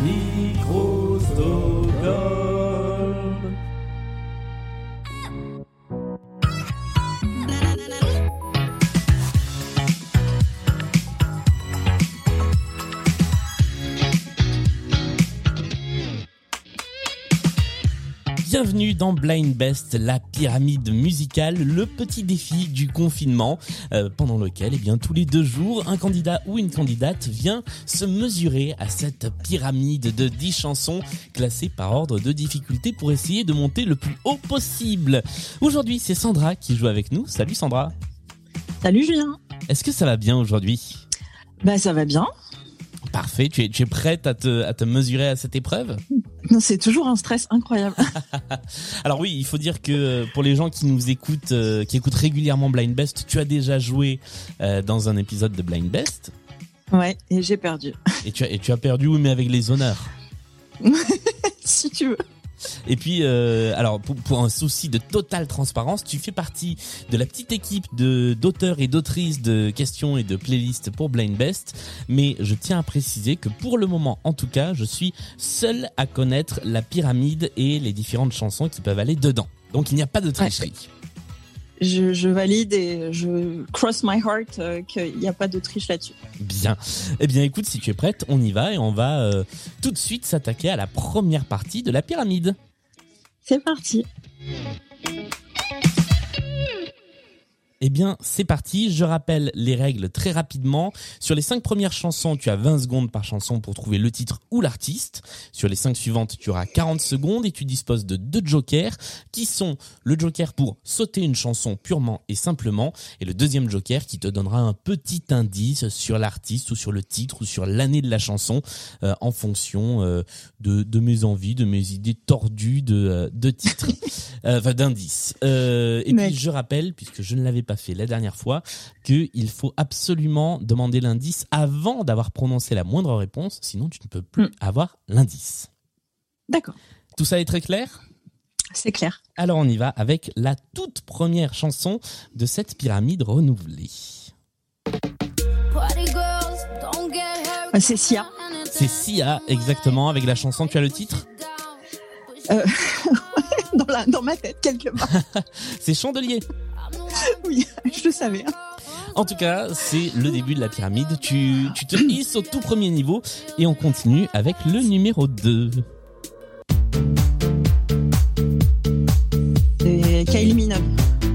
Microsoft. Bienvenue dans Blind Best, la pyramide musicale, le petit défi du confinement, euh, pendant lequel, eh bien, tous les deux jours, un candidat ou une candidate vient se mesurer à cette pyramide de 10 chansons classées par ordre de difficulté pour essayer de monter le plus haut possible. Aujourd'hui, c'est Sandra qui joue avec nous. Salut Sandra. Salut Julien. Est-ce que ça va bien aujourd'hui? Bah ça va bien. Parfait. Tu es, tu es prête à te, à te mesurer à cette épreuve? C'est toujours un stress incroyable. Alors oui, il faut dire que euh, pour les gens qui nous écoutent, euh, qui écoutent régulièrement Blind Best, tu as déjà joué euh, dans un épisode de Blind Best Ouais, et j'ai perdu. et tu as, et tu as perdu, oui, mais avec les honneurs. si tu veux. Et puis, euh, alors pour, un souci de totale transparence, tu fais partie de la petite équipe d'auteurs et d'autrices de questions et de playlists pour Blind Best. Mais je tiens à préciser que pour le moment, en tout cas, je suis seul à connaître la pyramide et les différentes chansons qui peuvent aller dedans. Donc il n'y a pas de tricherie. Je, je valide et je cross my heart euh, qu'il n'y a pas de triche là-dessus. Bien. Eh bien, écoute, si tu es prête, on y va et on va euh, tout de suite s'attaquer à la première partie de la pyramide. C'est parti. Eh bien, c'est parti. Je rappelle les règles très rapidement. Sur les cinq premières chansons, tu as 20 secondes par chanson pour trouver le titre ou l'artiste. Sur les cinq suivantes, tu auras 40 secondes et tu disposes de deux jokers qui sont le joker pour sauter une chanson purement et simplement et le deuxième joker qui te donnera un petit indice sur l'artiste ou sur le titre ou sur l'année de la chanson euh, en fonction euh, de, de mes envies, de mes idées tordues de, euh, de titres, Euh, enfin d'indices. Euh, et Mec. puis je rappelle, puisque je ne l'avais pas fait la dernière fois, qu'il faut absolument demander l'indice avant d'avoir prononcé la moindre réponse, sinon tu ne peux plus Hmm. avoir l'indice. D'accord. Tout ça est très clair? C'est clair. Alors on y va avec la toute première chanson de cette pyramide renouvelée. Euh, C'est Sia. C'est Sia exactement avec la chanson, tu as le titre? Euh, dans, la, dans ma tête, quelque part. C'est Chandelier. Oui, je le savais. hein. En tout cas, c'est le début de la pyramide. Tu, tu te hisses au tout premier niveau et on continue avec le numéro 2. C'est Kylie Minogue.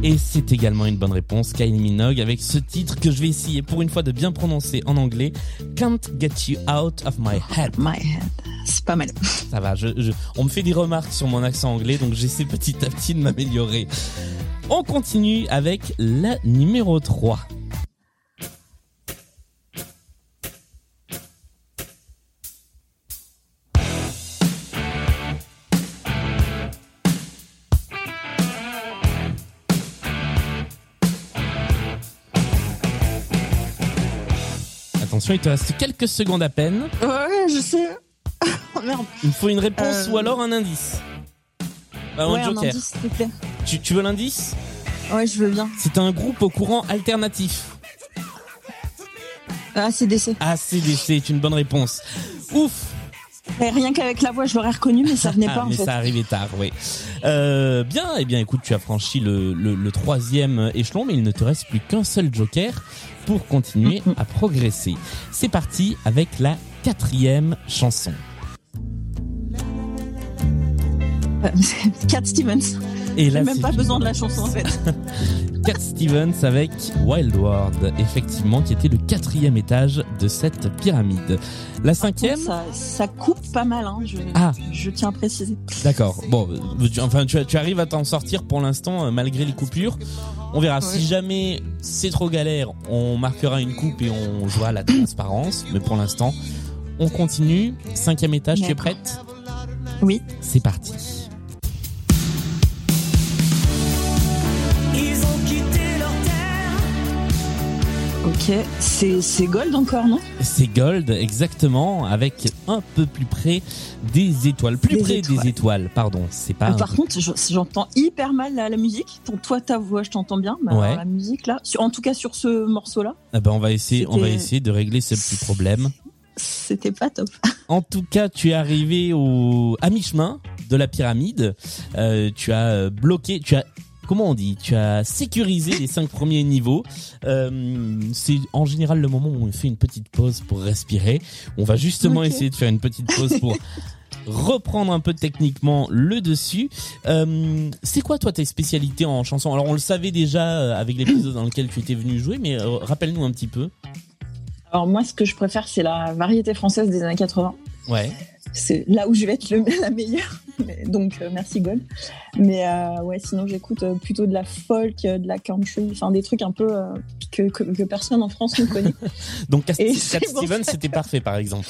Et c'est également une bonne réponse, Kylie Minogue, avec ce titre que je vais essayer pour une fois de bien prononcer en anglais, Can't Get You Out of My Head. My head. C'est pas mal. Ça va, je, je- on me fait des remarques sur mon accent anglais, donc j'essaie petit à petit de m'améliorer. On continue avec la numéro 3. Attention, il te reste quelques secondes à peine. Ouais, je sais. Oh merde. Il me faut une réponse Euh, ou alors un indice. Bah, ouais, un indice, s'il te plaît. Tu, tu veux l'indice Ouais, je veux bien. C'est un groupe au courant alternatif. Ah, c'est DC. ACDC est une bonne réponse. Ouf Ouais, Rien qu'avec la voix, je l'aurais reconnu, mais ça venait pas Ah, en mais fait. ça arrivait tard, oui. Euh, bien, eh bien, écoute, tu as franchi le, le, le troisième échelon, mais il ne te reste plus qu'un seul joker pour continuer à progresser. C'est parti avec la quatrième chanson. Cat Stevens. Et là, même pas besoin de la chanson en fait. Cat Stevens avec Wild World, effectivement, qui était le quatrième étage de cette pyramide. La cinquième, Ça, ça coupe pas mal, hein, je, Ah. je tiens à préciser. d'accord. Bon, tu- enfin, tu, tu arrives à t'en sortir pour l'instant, euh, malgré les coupures. On verra. Si jamais c'est trop galère, on marquera une coupe et on jouera à la transparence. Mais pour l'instant, on continue. Cinquième étage, tu es prête? Oui. C'est parti. Ok. C'est Gold encore, non? C'est Gold, exactement, avec un peu plus près des étoiles. Plus Des près étoiles. des étoiles, pardon. C'est pas. Euh, Par contre, je- j'entends hyper mal la, la musique. Ton, toi, ta voix, je t'entends bien. Mais Ouais. la musique là, en tout cas sur ce morceau-là, Ah ben, on va essayer, on va essayer de régler ce petit problème. c'était pas top. En tout cas, tu es arrivé au à mi-chemin de la pyramide. Euh, tu as euh, bloqué, tu as comment on dit? Tu as sécurisé les cinq premiers niveaux. Euh, c'est en général le moment où on fait une petite pause pour respirer. On va justement essayer de faire une petite pause pour reprendre un peu techniquement le dessus. Euh, c'est quoi toi tes spécialités en chanson? Alors on le savait déjà euh, avec l'épisode dans lequel tu étais venu jouer, mais euh, rappelle-nous un petit peu. Alors moi, ce que je préfère, c'est la variété française des années 80. Ouais. C'est là où je vais être le- la meilleure. Donc euh, merci God. Mais euh, ouais, sinon j'écoute euh, plutôt de la folk, de la country, enfin des trucs un peu que, que, que personne en France ne connaît. Donc Cat, Et Cat Stevens c'était parfait par exemple.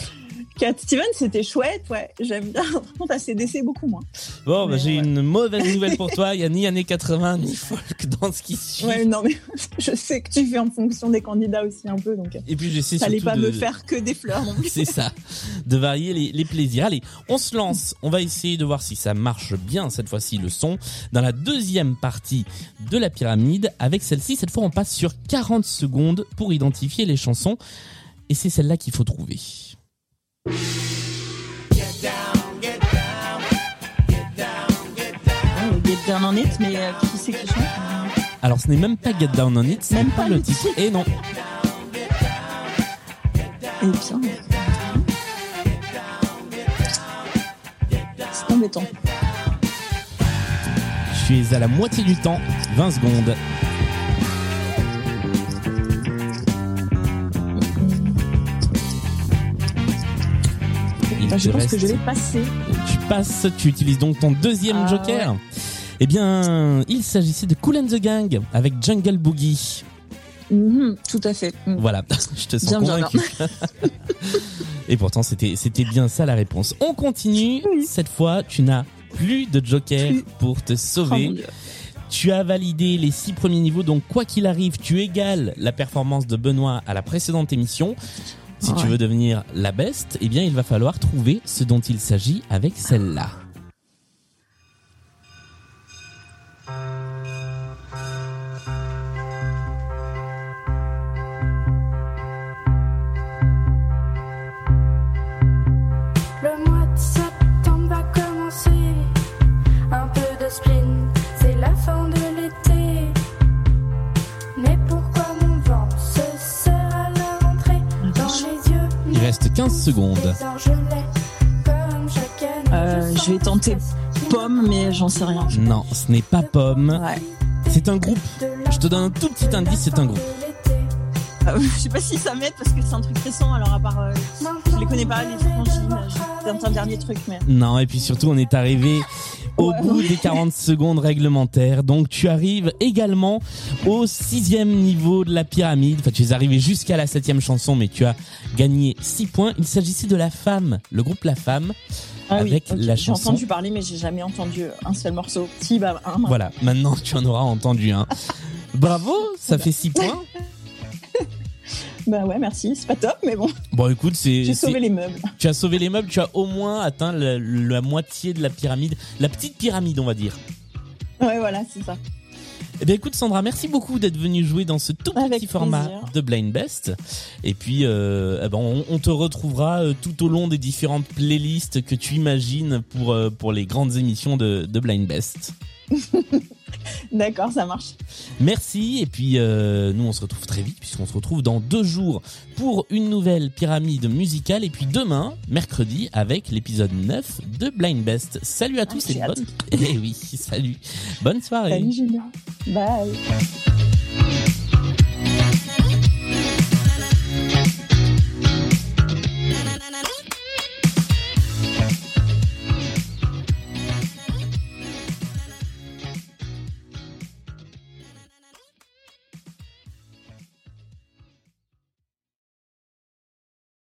Cat Stevens, c'était chouette, ouais, j'aime bien. Par contre, ACDC, beaucoup moins. Bon, bah, j'ai ouais. une mauvaise nouvelle pour toi. Il y a ni années 80 ni folk dans ce qui suit. Ouais, non, mais je sais que tu fais en fonction des candidats aussi un peu, donc euh, Et puis j'essaie surtout pas de... me faire que des fleurs. C'est ça, de varier les, les plaisirs. Allez, on se lance. On va essayer de voir si ça marche bien cette fois-ci le son dans la deuxième partie de la pyramide. Avec celle-ci, cette fois, on passe sur 40 secondes pour identifier les chansons. Et c'est celle-là qu'il faut trouver. Ouais, Get Down on It, mais euh, qui c'est qui chante? Alors, ce n'est même pas Get Down on It, c'est Même pas pas le titre. Et non, Eh bien, c'est embêtant. tu es à la moitié du temps, 20 secondes. Bah, je pense reste- que je vais passer. Tu passes, tu utilises donc ton deuxième Ah, joker. Eh bien, il s'agissait de Cool and the Gang avec Jungle Boogie. Mhm, tout à fait. Mhm. Voilà, je te sens Bien, bien, convaincu. Et pourtant, c'était c'était bien ça la réponse. On continue. Oui. Cette fois, tu n'as plus de joker Plus. pour te sauver. Tu as validé les six premiers niveaux, donc quoi qu'il arrive, tu égales la performance de Benoît à la précédente émission. Si tu veux devenir la best, eh bien, il va falloir trouver ce dont il s'agit avec celle-là. Reste 15 secondes. Euh, je vais tenter Pomme, mais j'en sais rien. Non, ce n'est pas Pomme. Ouais. C'est un groupe. Je te donne un tout petit indice, c'est un groupe. Euh, je sais pas si ça m'aide parce que c'est un truc récent, alors à part. euh, je les connais pas, les frangines. C'est un dernier truc, mais. Non, et puis surtout, on est arrivé au Ouais, bout des 40 secondes réglementaires. Donc, tu arrives également au sixième niveau de la pyramide. Enfin, tu es arrivé jusqu'à la septième chanson, mais tu as gagné 6 points. Il s'agissait de La Femme, le groupe La Femme. Ah oui, Avec ok. la J'ai chanson. entendu parler, mais j'ai jamais entendu un seul morceau. Si, bah, un. Voilà, maintenant, tu en auras entendu un. Bravo, ça fait 6 points. Bah ouais, merci. C'est pas top, mais bon, Bon, écoute, c'est... j'ai sauvé les meubles. Tu as sauvé les meubles, tu as au moins atteint la, la moitié de la pyramide. La petite pyramide, on va dire. Ouais, voilà, c'est ça. Eh bien écoute Sandra, merci beaucoup d'être venue jouer dans ce tout Avec petit format plaisir. de Blind Best. Et puis euh, eh ben, on, on te retrouvera euh, tout au long des différentes playlists que tu imagines pour euh, pour les grandes émissions de, de Blind Best. D'accord, ça marche. Merci et puis euh, nous on se retrouve très vite puisqu'on se retrouve dans deux jours pour une nouvelle pyramide musicale et puis demain mercredi avec l'épisode 9 de Blind Best. Salut à tous j'ai et bonne. Eh oui, salut. Bonne soirée. Salut, Julien. Bye.